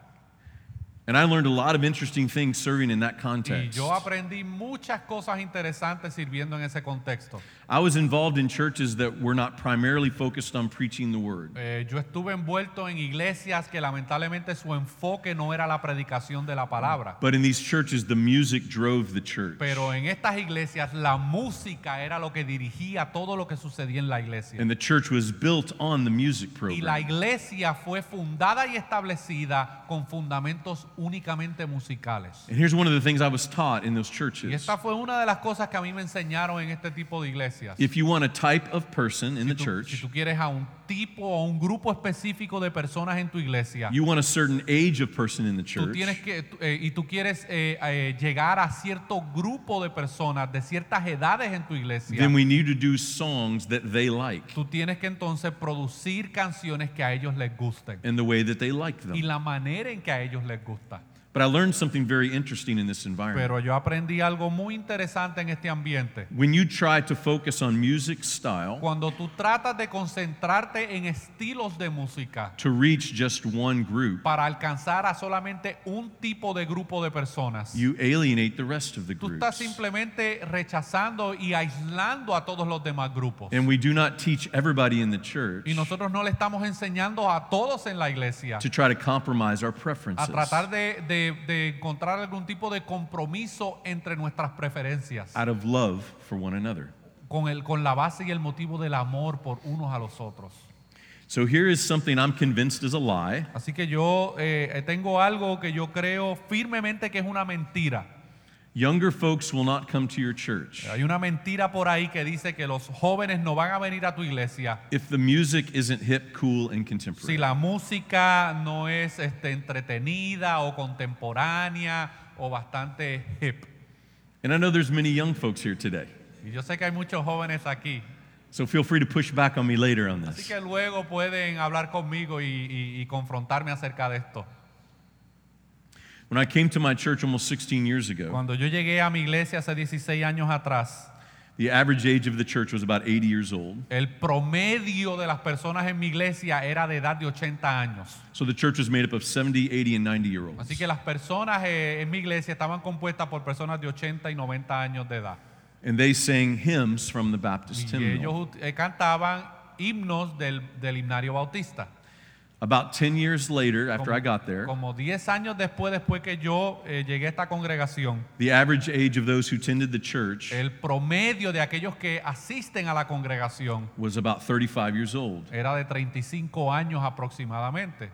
And I learned a lot of interesting things serving in that Y context. yo aprendí muchas cosas interesantes sirviendo en ese contexto. I was involved in churches that were not primarily focused on preaching the word, Eh, yo estuve envuelto en iglesias que lamentablemente su enfoque no era la predicación de la palabra. but in these churches, the music drove the church. Pero en estas iglesias la música era lo que dirigía todo lo que sucedía en la iglesia. And the church was built on the music Y la program. iglesia fue fundada y establecida con fundamentos únicamente musicales. And here's one of the things I was taught in those Y churches. esta fue una de las cosas que a mí me enseñaron en este tipo de iglesias. If you want a type of person in the Tú- si church, tú quieres a un tipo o un grupo específico de personas en tu iglesia, you want a certain age of person in the tú church, tienes que tú- eh, y tú quieres eh, eh, llegar a cierto grupo de personas de ciertas edades en tu iglesia, then we need to do songs that they like tú tienes que entonces producir canciones que a ellos les gusten in the way that they like y them. la manera en que a ellos les gusta. But I learned something very interesting in this environment. Pero yo aprendí algo muy interesante en este ambiente. When you try to focus on music style Cuando tú tratas de concentrarte en estilos de música to reach just one group, para alcanzar a solamente un tipo de grupo de personas, you alienate the rest of the tú estás groups. simplemente rechazando y aislando a todos los demás grupos. And we do not teach everybody in the church Y nosotros no le estamos enseñando a todos en la iglesia to try to compromise our a preferences. tratar de, de- de encontrar algún tipo de compromiso entre nuestras preferencias out of love for one another. con, el, con la base y el motivo del amor por unos a los otros. So here is something I'm convinced is a lie. Así que yo eh, tengo algo que yo creo firmemente que es una mentira. Younger folks will not come to your church Hay una mentira por ahí que dice que los jóvenes no van a venir a tu iglesia if the music isn't hip, cool, and si contemporary. la música no es este, entretenida o contemporánea o bastante hip. And I know there's many young folks here today. Y yo sé que hay muchos jóvenes aquí. So feel free to push back on me later on Así this. que luego pueden hablar conmigo y, y- y confrontarme acerca de esto. When I came to my church almost 16 years ago, Cuando yo llegué a mi iglesia hace 16 años atrás, the average age of the church was about 80 years old. el promedio de las personas en mi iglesia era de edad de 80 años. So the church was made up of 70, 80, and 90 year olds. Así que las personas eh, en mi iglesia estaban compuestas por personas de 80 y 90 años de edad. And they sang hymns from the Baptist Y hymnal. ellos ut- eh, cantaban himnos del, del himnario bautista. About 10 years later, after I got there, Como 10 años después, después que yo eh, llegué a esta congregación, the average age of those who attended the church el promedio de aquellos que asisten a la congregación was about 35 years old. era de 35 años aproximadamente.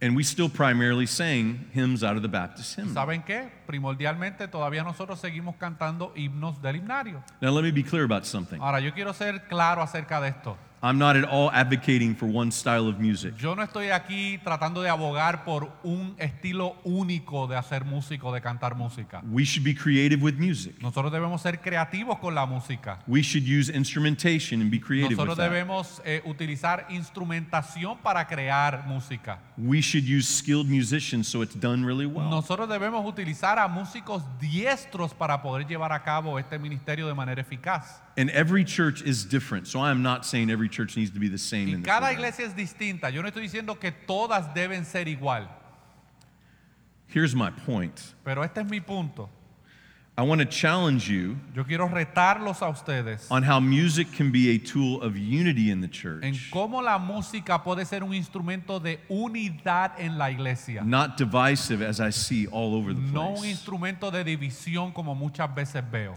And we still primarily sang hymns out of the Baptist hymn. ¿Saben qué? Primordialmente todavía nosotros seguimos cantando himnos del himnario. Now, let me be clear about something. Ahora, yo quiero ser claro acerca de esto. I'm not at all advocating for one style of music. Yo no estoy aquí tratando de abogar por un estilo único de hacer música o de cantar música. We should be creative with music. Nosotros debemos ser creativos con la música. We should use instrumentation and be creative Nosotros with that. debemos eh, utilizar instrumentación para crear música. We should use skilled musicians so it's done really well. Nosotros debemos utilizar a músicos diestros para poder llevar a cabo este ministerio de manera eficaz. And every church is different, so I am not saying every church needs to be the same Y in cada regard. iglesia es distinta. Yo no estoy diciendo que todas deben ser igual, Here's my point. pero este es mi punto. I want to challenge you Yo quiero retarlos a ustedes on how music can be a tool of unity in the en church, cómo la música puede ser un instrumento de unidad en la iglesia, not divisive as I see all over the no un place. instrumento de división como muchas veces veo.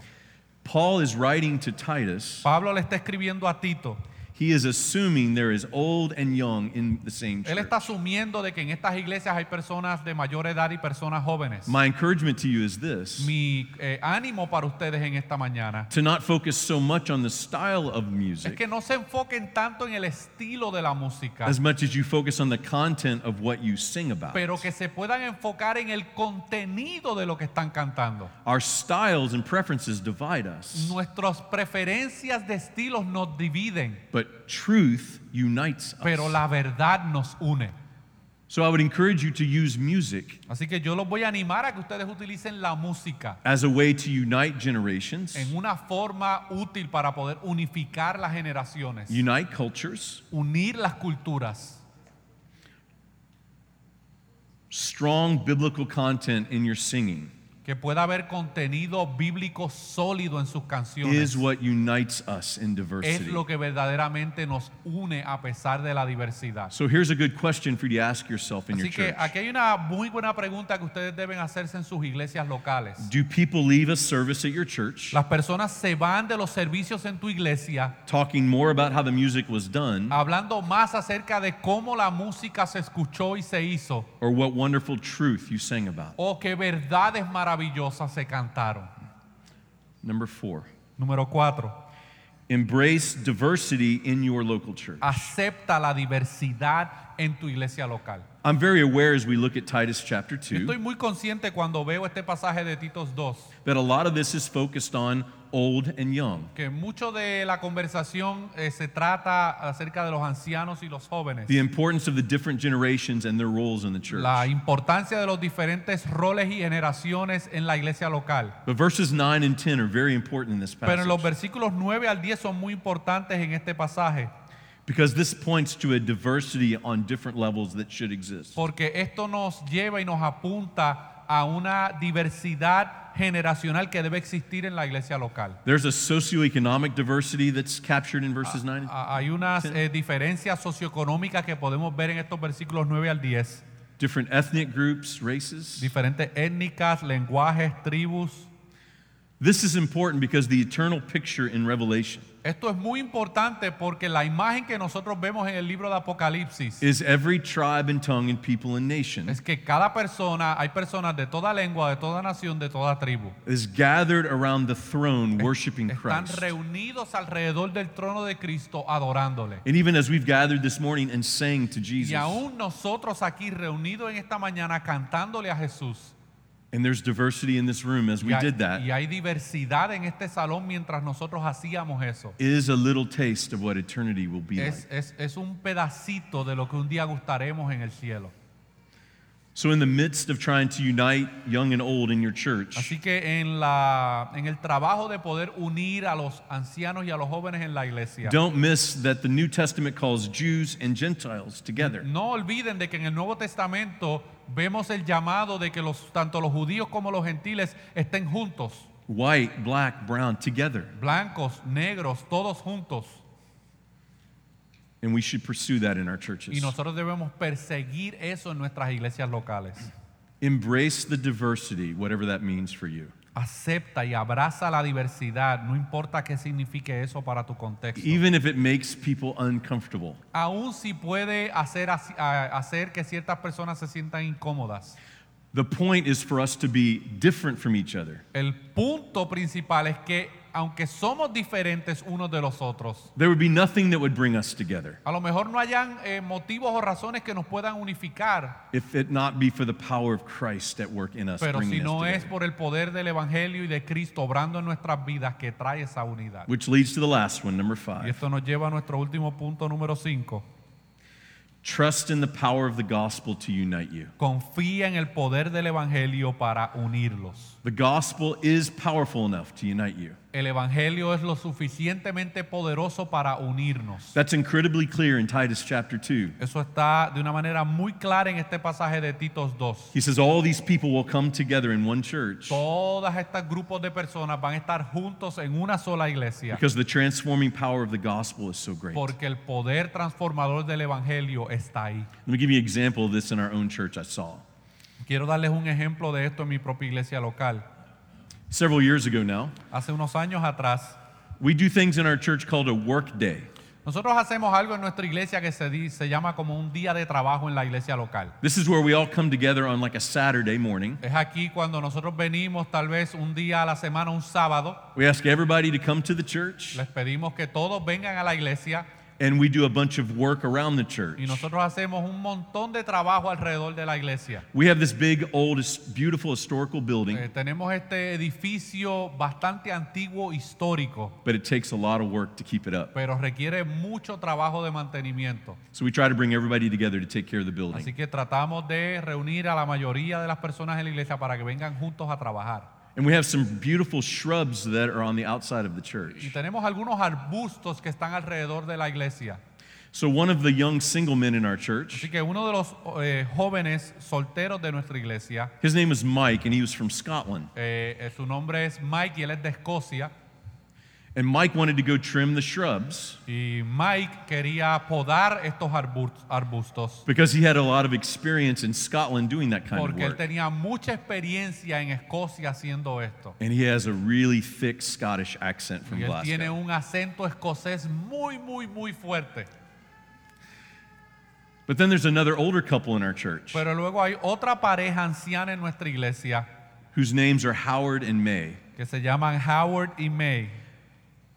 Paul is writing to Titus. Pablo le está escribiendo a Tito. He is assuming there is old and young in the same Él church. está asumiendo de que en estas iglesias hay personas de mayor edad y personas jóvenes. My encouragement to you is this Mi eh, ánimo para ustedes en esta mañana to not focus so much on the style of es music que no se enfoquen tanto en el estilo de la música, as much as you focus on the content of what you sing about. pero que se puedan enfocar en el contenido de lo que están cantando. Our styles and preferences divide us, Nuestras preferencias de estilos nos dividen, but truth unites us. pero la verdad nos une. So I would encourage you to use music Así que yo los voy a animar a que ustedes utilicen la música as a way to unite generations, en una forma útil para poder unificar las generaciones, unite cultures, unir las culturas strong biblical content in your singing que pueda haber contenido bíblico sólido en sus canciones. is what unites us in es diversity. lo que verdaderamente nos une a pesar de la diversidad. So here's a good question for you to ask yourself in your Así que church. aquí hay una muy buena pregunta que ustedes deben hacerse en sus iglesias locales. Do people leave a service at your church Las personas se van de los servicios en tu iglesia talking more about how the music was done hablando más acerca de cómo la música se escuchó y se hizo or what wonderful truth you sang about? o qué verdades maravillosas se cantaron. Number four, Número cuatro, embrace diversity in your local church. acepta la diversidad en tu iglesia local. I'm very aware as we look at Titus chapter Yo 2 Estoy muy consciente cuando veo este pasaje de Titos 2 that a lot of this is focused on old and young. que mucho de la conversación eh, se trata acerca de los ancianos y los jóvenes. The importance of the different generations and their roles in the church. La importancia de los diferentes roles y generaciones en la iglesia local. But verses 9 and 10 are very important in this Pero en los passage versículos 9 al 10 son muy importantes en este pasaje, because this points to a diversity on different levels that should exist. porque esto nos lleva y nos apunta a una diversidad generacional que debe existir en la iglesia local. There's a socioeconomic diversity that's captured in verses 9. Ah, Hay unas eh, diferencias socioeconómicas que podemos ver en estos versículos 9 al 10. Different ethnic groups, races. diferentes étnicas, lenguajes, tribus. This is important because the eternal picture in Revelation Esto es muy importante porque la imagen que nosotros vemos en el libro de Apocalipsis is every tribe and tongue and people and nation es que cada persona, hay personas de toda lengua, de toda nación, de toda tribu, is gathered around the throne worshiping están Christ. reunidos alrededor del trono de Cristo adorándole. And even as we've gathered this morning and sang to Y Jesus, aún nosotros aquí reunidos en esta mañana cantándole a Jesús. And there's diversity in this room as we y, hay, did that, y hay diversidad en este salón mientras nosotros hacíamos eso. is a little taste of what eternity will be Es, like. es, es un pedacito de lo que un día gustaremos en el cielo. So, in the midst of trying to unite young and old in your church, Así que en, la, en el trabajo de poder unir a los ancianos y a los jóvenes en la iglesia, don't miss that the New Testament calls Jews and Gentiles together. no olviden de que en el Nuevo Testamento vemos el llamado de que los, tanto los judíos como los gentiles estén juntos, White, black, brown, together. blancos, negros, todos juntos. And we should pursue that in our Y churches. nosotros debemos perseguir eso en nuestras iglesias locales. Embrace the diversity, whatever that means for you. Acepta y abraza la diversidad, no importa qué signifique eso para tu contexto. Even if it makes people uncomfortable. Aún si puede hacer, hacer que ciertas personas se sientan incómodas. The point is for us to be different from each other. El punto principal es que aunque somos diferentes unos de los otros, There would be nothing that would bring us together a lo mejor no hayan eh, motivos o razones que nos puedan unificar, if it not be for the power of Christ at work in us. pero si bringing us no es together. por el poder del Evangelio y de Cristo obrando en nuestras vidas que trae esa unidad. Which leads to the last one, number Y five. esto nos lleva a nuestro último punto número 5. Trust in the power of the gospel to unite you. Confía en el poder del Evangelio para unirlos. The gospel is powerful enough to unite you. El Evangelio es lo suficientemente poderoso para unirnos. That's incredibly clear in Titus chapter 2. Eso está de una manera muy clara en este pasaje de Titos 2. He says, All these people will come together in one church Todos estos grupos de personas van a estar juntos en una sola iglesia because the transforming power of the gospel is so great. Let porque el poder transformador del Evangelio está ahí. me give you an example of this in our own church I saw. Quiero darles un ejemplo de esto en mi propia iglesia local. Several years ago now, Hace unos años atrás, we do things in our church called a work day. nosotros hacemos algo en nuestra iglesia que se, di- se llama como un día de trabajo en la iglesia local. This is where we all come together on like a Saturday morning. Es aquí cuando nosotros venimos tal vez un día a la semana, un sábado, We ask everybody to come to the church les pedimos que todos vengan a la iglesia and we do a bunch of work around the church. y nosotros hacemos un montón de trabajo alrededor de la iglesia. We have this big, old, beautiful historical building, Eh, tenemos este edificio bastante antiguo, histórico, but it takes a lot of work to keep it up. pero requiere mucho trabajo de mantenimiento. So we try to bring everybody together to take care of the Así building. que tratamos de reunir a la mayoría de las personas en la iglesia para que vengan juntos a trabajar. And we have some beautiful shrubs that are on the outside of the Y church. tenemos algunos arbustos que están alrededor de la iglesia. So, one of the young single men in our church, Así que uno de los eh, jóvenes solteros de nuestra iglesia, his name is Mike, and he was from Scotland. eh, eh, su nombre es Mike y él es de Escocia. And Mike wanted to go trim the shrubs Y Mike quería podar estos arbustos because he had a lot of experience in Scotland doing that kind of porque él work. tenía mucha experiencia en Escocia haciendo esto. And he has a really thick Scottish accent from Y él tiene Glasgow. un acento escocés muy, muy, muy fuerte. But then there's another older couple in our church Pero luego hay otra pareja anciana en nuestra iglesia whose names are Howard and May. que se llaman Howard y May.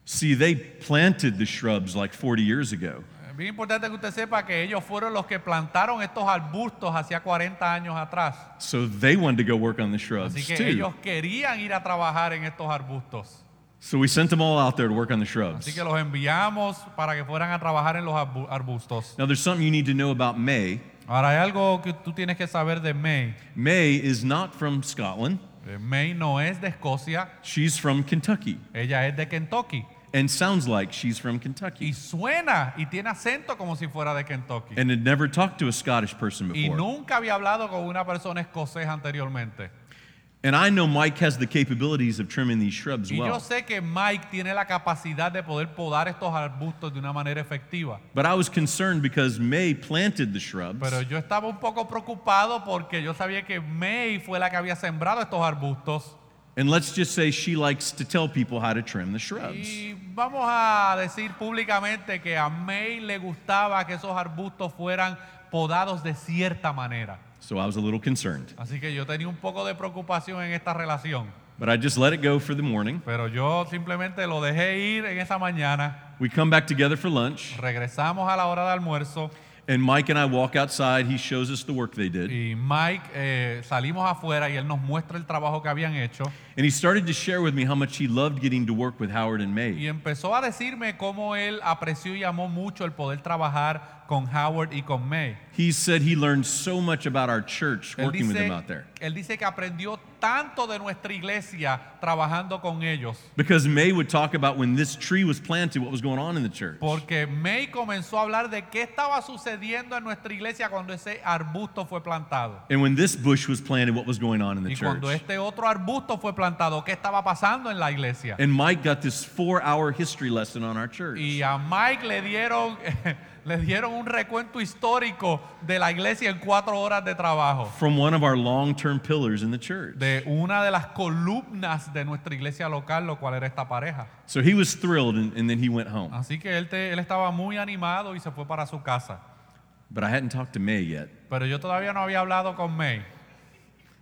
See, they planted the shrubs like 40 years ago. Es bien importante que usted sepa que ellos fueron los que plantaron estos arbustos hacía 40 años atrás. So they wanted to go work on the shrubs Así que too. ellos querían ir a trabajar en estos arbustos. So we sent them all out there to work on the shrubs. Así que los enviamos para que fueran a trabajar en los arbu- arbustos. Now, there's something you need to know about May. Ahora hay algo que tú tienes que saber de May. May is not from Scotland, Eh, May no es de Escocia, she's from Kentucky ella es de Kentucky. And sounds like she's from Kentucky. Y suena y tiene acento como si fuera de Kentucky. and had never talked to a Scottish person Y before. nunca había hablado con una persona escocesa anteriormente. And I know Mike has the capabilities of trimming these shrubs Y yo well. sé que Mike tiene la capacidad de poder podar estos arbustos de una manera efectiva. But I was concerned because May planted the shrubs Pero yo estaba un poco preocupado porque yo sabía que May fue la que había sembrado estos arbustos. And let's just say she likes to tell people how to trim the shrubs. Y vamos a decir públicamente que a May le gustaba que esos arbustos fueran podados de cierta manera. So I was a little concerned. Así que yo tenía un poco de preocupación en esta relación. But I just let it go for the morning. Pero yo simplemente lo dejé ir en esa mañana. We come back together for lunch, Regresamos a la hora de almuerzo and Mike and I walk outside. He shows us the work they did. y Mike eh, salimos afuera y él nos muestra el trabajo que habían hecho And he started to share with me how much he loved getting to work with Howard and May. y empezó a decirme cómo él apreció y amó mucho el poder trabajar con Howard y con May. He said he learned so much about our church working with them out there. él dice que aprendió tanto de nuestra iglesia trabajando con ellos. Because May would talk about when this tree was planted, what was going on in the church. Porque May comenzó a hablar de qué estaba sucediendo en nuestra iglesia cuando ese arbusto fue plantado. And when this bush was planted, what was going on in the Y church. cuando este otro arbusto fue plantado, ¿qué estaba pasando en la iglesia? And Mike got this four hour history lesson on our church. Y a Mike le dieron, le dieron un recuento histórico de la iglesia en cuatro horas de trabajo. From one of our long term pillars in the church. De una de las columnas de nuestra iglesia local, lo cual era esta pareja. So he was thrilled and, and then he went home. Así que él, te- él estaba muy animado y se fue para su casa. But I hadn't talked to May yet Pero yo todavía no había hablado con May.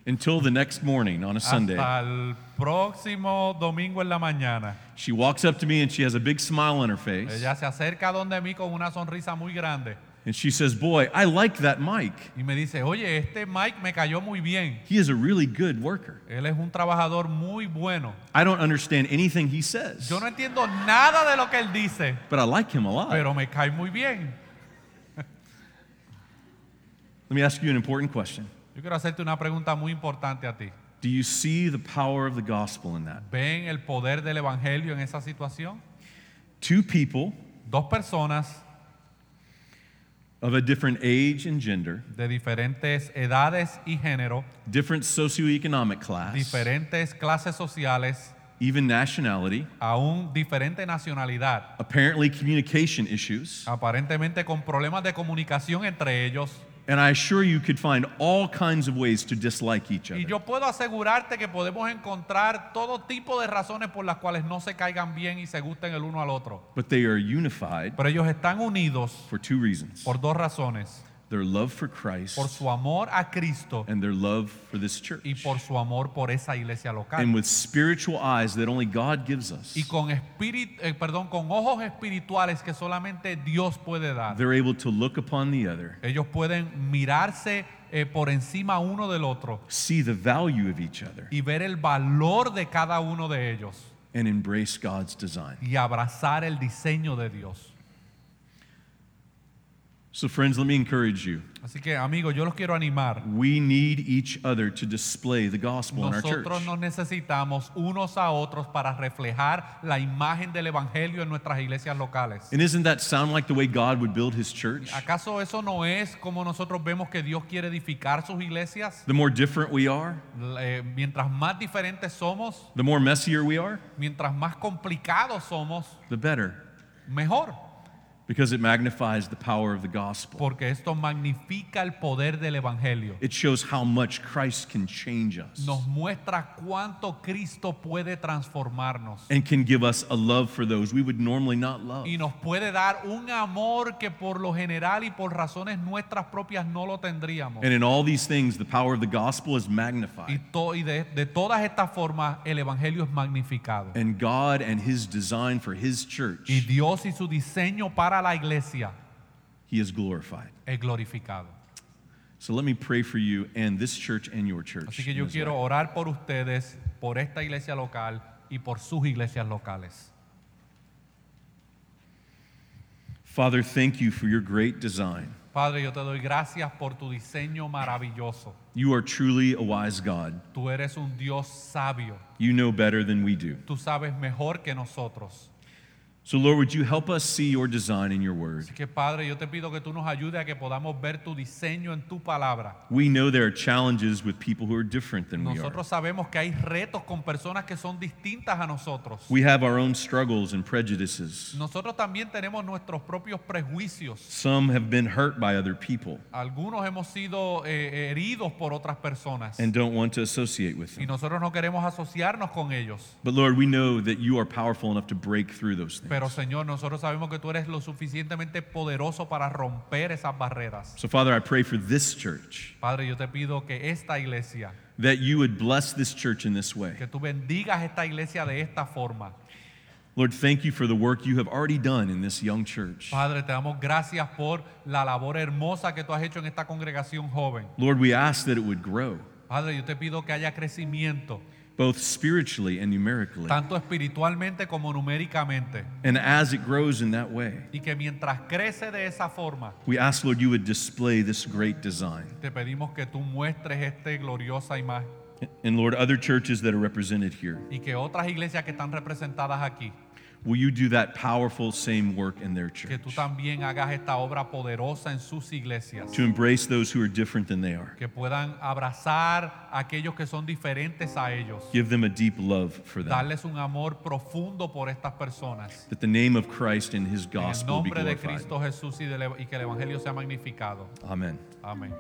until the next morning on a Sunday. Hasta el próximo domingo en la mañana. She walks up to me and she has a big smile on her face. Ella se acerca donde mí con una sonrisa muy grande And she says, Boy, I like that Mike. y me dice, oye, este Mike me cayó muy bien. He is a really good worker. Él es un trabajador muy bueno. I don't understand anything he says, Yo no entiendo nada de lo que él dice, but I like him a lot. pero me cae muy bien. Let me ask you an important question. Yo quiero hacerte una pregunta muy importante a ti. Do you see the power of the gospel in that? ¿Ven el poder del evangelio en esa situación? Two people Dos personas of a different age and gender, de diferentes edades y género, different socioeconomic class, diferentes clases sociales, even nationality, aún diferente nacionalidad, apparently communication issues, aparentemente con problemas de comunicación entre ellos. And I assure you could find all kinds of ways to dislike each Y other. yo puedo asegurarte que podemos encontrar todo tipo de razones por las cuales no se caigan bien y se gusten el uno al otro. But they are unified Pero ellos están unidos for two reasons por dos razones. Their love for Christ Por su amor a Cristo and their love for this church. y por su amor por esa iglesia And with spiritual eyes that only God gives us, Y con espíritu, eh, perdón, con ojos espirituales que solamente Dios puede dar. they're able to look upon the other, Ellos pueden mirarse eh, por encima uno del otro see the value of each other, y ver el valor de cada uno de ellos and embrace God's design. y abrazar el diseño de Dios. So, friends, let me encourage you. Así que amigos, yo los quiero animar. We need each other to display the gospel in our church. Nosotros nos necesitamos unos a otros para reflejar la imagen del evangelio en nuestras iglesias locales. And isn't that sound like the way God would build his church? ¿Acaso eso no es como nosotros vemos que Dios quiere edificar sus iglesias? The more different we are, Eh, mientras más diferentes somos, the more messier we are, mientras más complicados somos, the better. mejor. Because it magnifies the power of the gospel. Porque esto magnifica el poder del evangelio. It shows how much Christ can change us Nos muestra cuánto Cristo puede transformarnos. and can give us a love for those we would normally not love. Y nos puede dar un amor que por lo general y por razones nuestras propias no lo tendríamos. And in all these things, the power of the gospel is Y, magnified. to- y de, de todas estas formas el evangelio es magnificado. And God and his design for his church, Y Dios y su diseño para la iglesia he is glorified. es glorificado. So let me pray for you and this church and your church. Así que yo quiero orar por ustedes, por esta iglesia local y por sus iglesias locales. Father, thank you for your great design. Padre, yo te doy gracias por tu diseño maravilloso. You are truly a wise God. Tú eres un Dios sabio. You know better than we do. Tú sabes mejor que nosotros. So, Lord, would you help us see your design in your word? Así que Padre, yo te pido que tú nos ayudes a que podamos ver tu diseño en tu palabra. We know there are challenges with people who are different than we are. Nosotros sabemos que hay retos con personas que son distintas a nosotros. We have our own struggles and prejudices. Nosotros también tenemos nuestros propios prejuicios. Some have been hurt by other people Algunos hemos sido eh, heridos por otras personas and don't want to associate with y them. nosotros no queremos asociarnos con ellos. But Lord, we know that you are powerful enough to break through those things. Pero Señor, nosotros sabemos que tú eres lo suficientemente poderoso para romper esas barreras. So, Father, I pray for this church Padre, yo te pido que esta iglesia, that you would bless this church in this way. que tú bendigas esta iglesia de esta forma. Lord, thank you for the work you have already done in this young church. Padre, te damos gracias por la labor hermosa que tú has hecho en esta congregación joven. Lord, we ask that it would grow, Padre, yo te pido que haya crecimiento, both spiritually and numerically. tanto espiritualmente como numéricamente. And as it grows in that way, Y que mientras crece de esa forma, we ask, Lord, you would display this great design. te pedimos que tú muestres esta gloriosa imagen And Lord, other churches that are represented here, y que otras iglesias que están representadas aquí, will you do that powerful same work in their que tú church? también hagas esta obra poderosa en sus iglesias. To embrace those who are different than they are. que puedan abrazar a aquellos que son diferentes a ellos, Give them a deep love for them. darles un amor profundo por estas personas. That the name of Christ and his En el gospel be nombre de glorified. Cristo Jesús y, del- y que el Evangelio sea magnificado. Amen. Amén.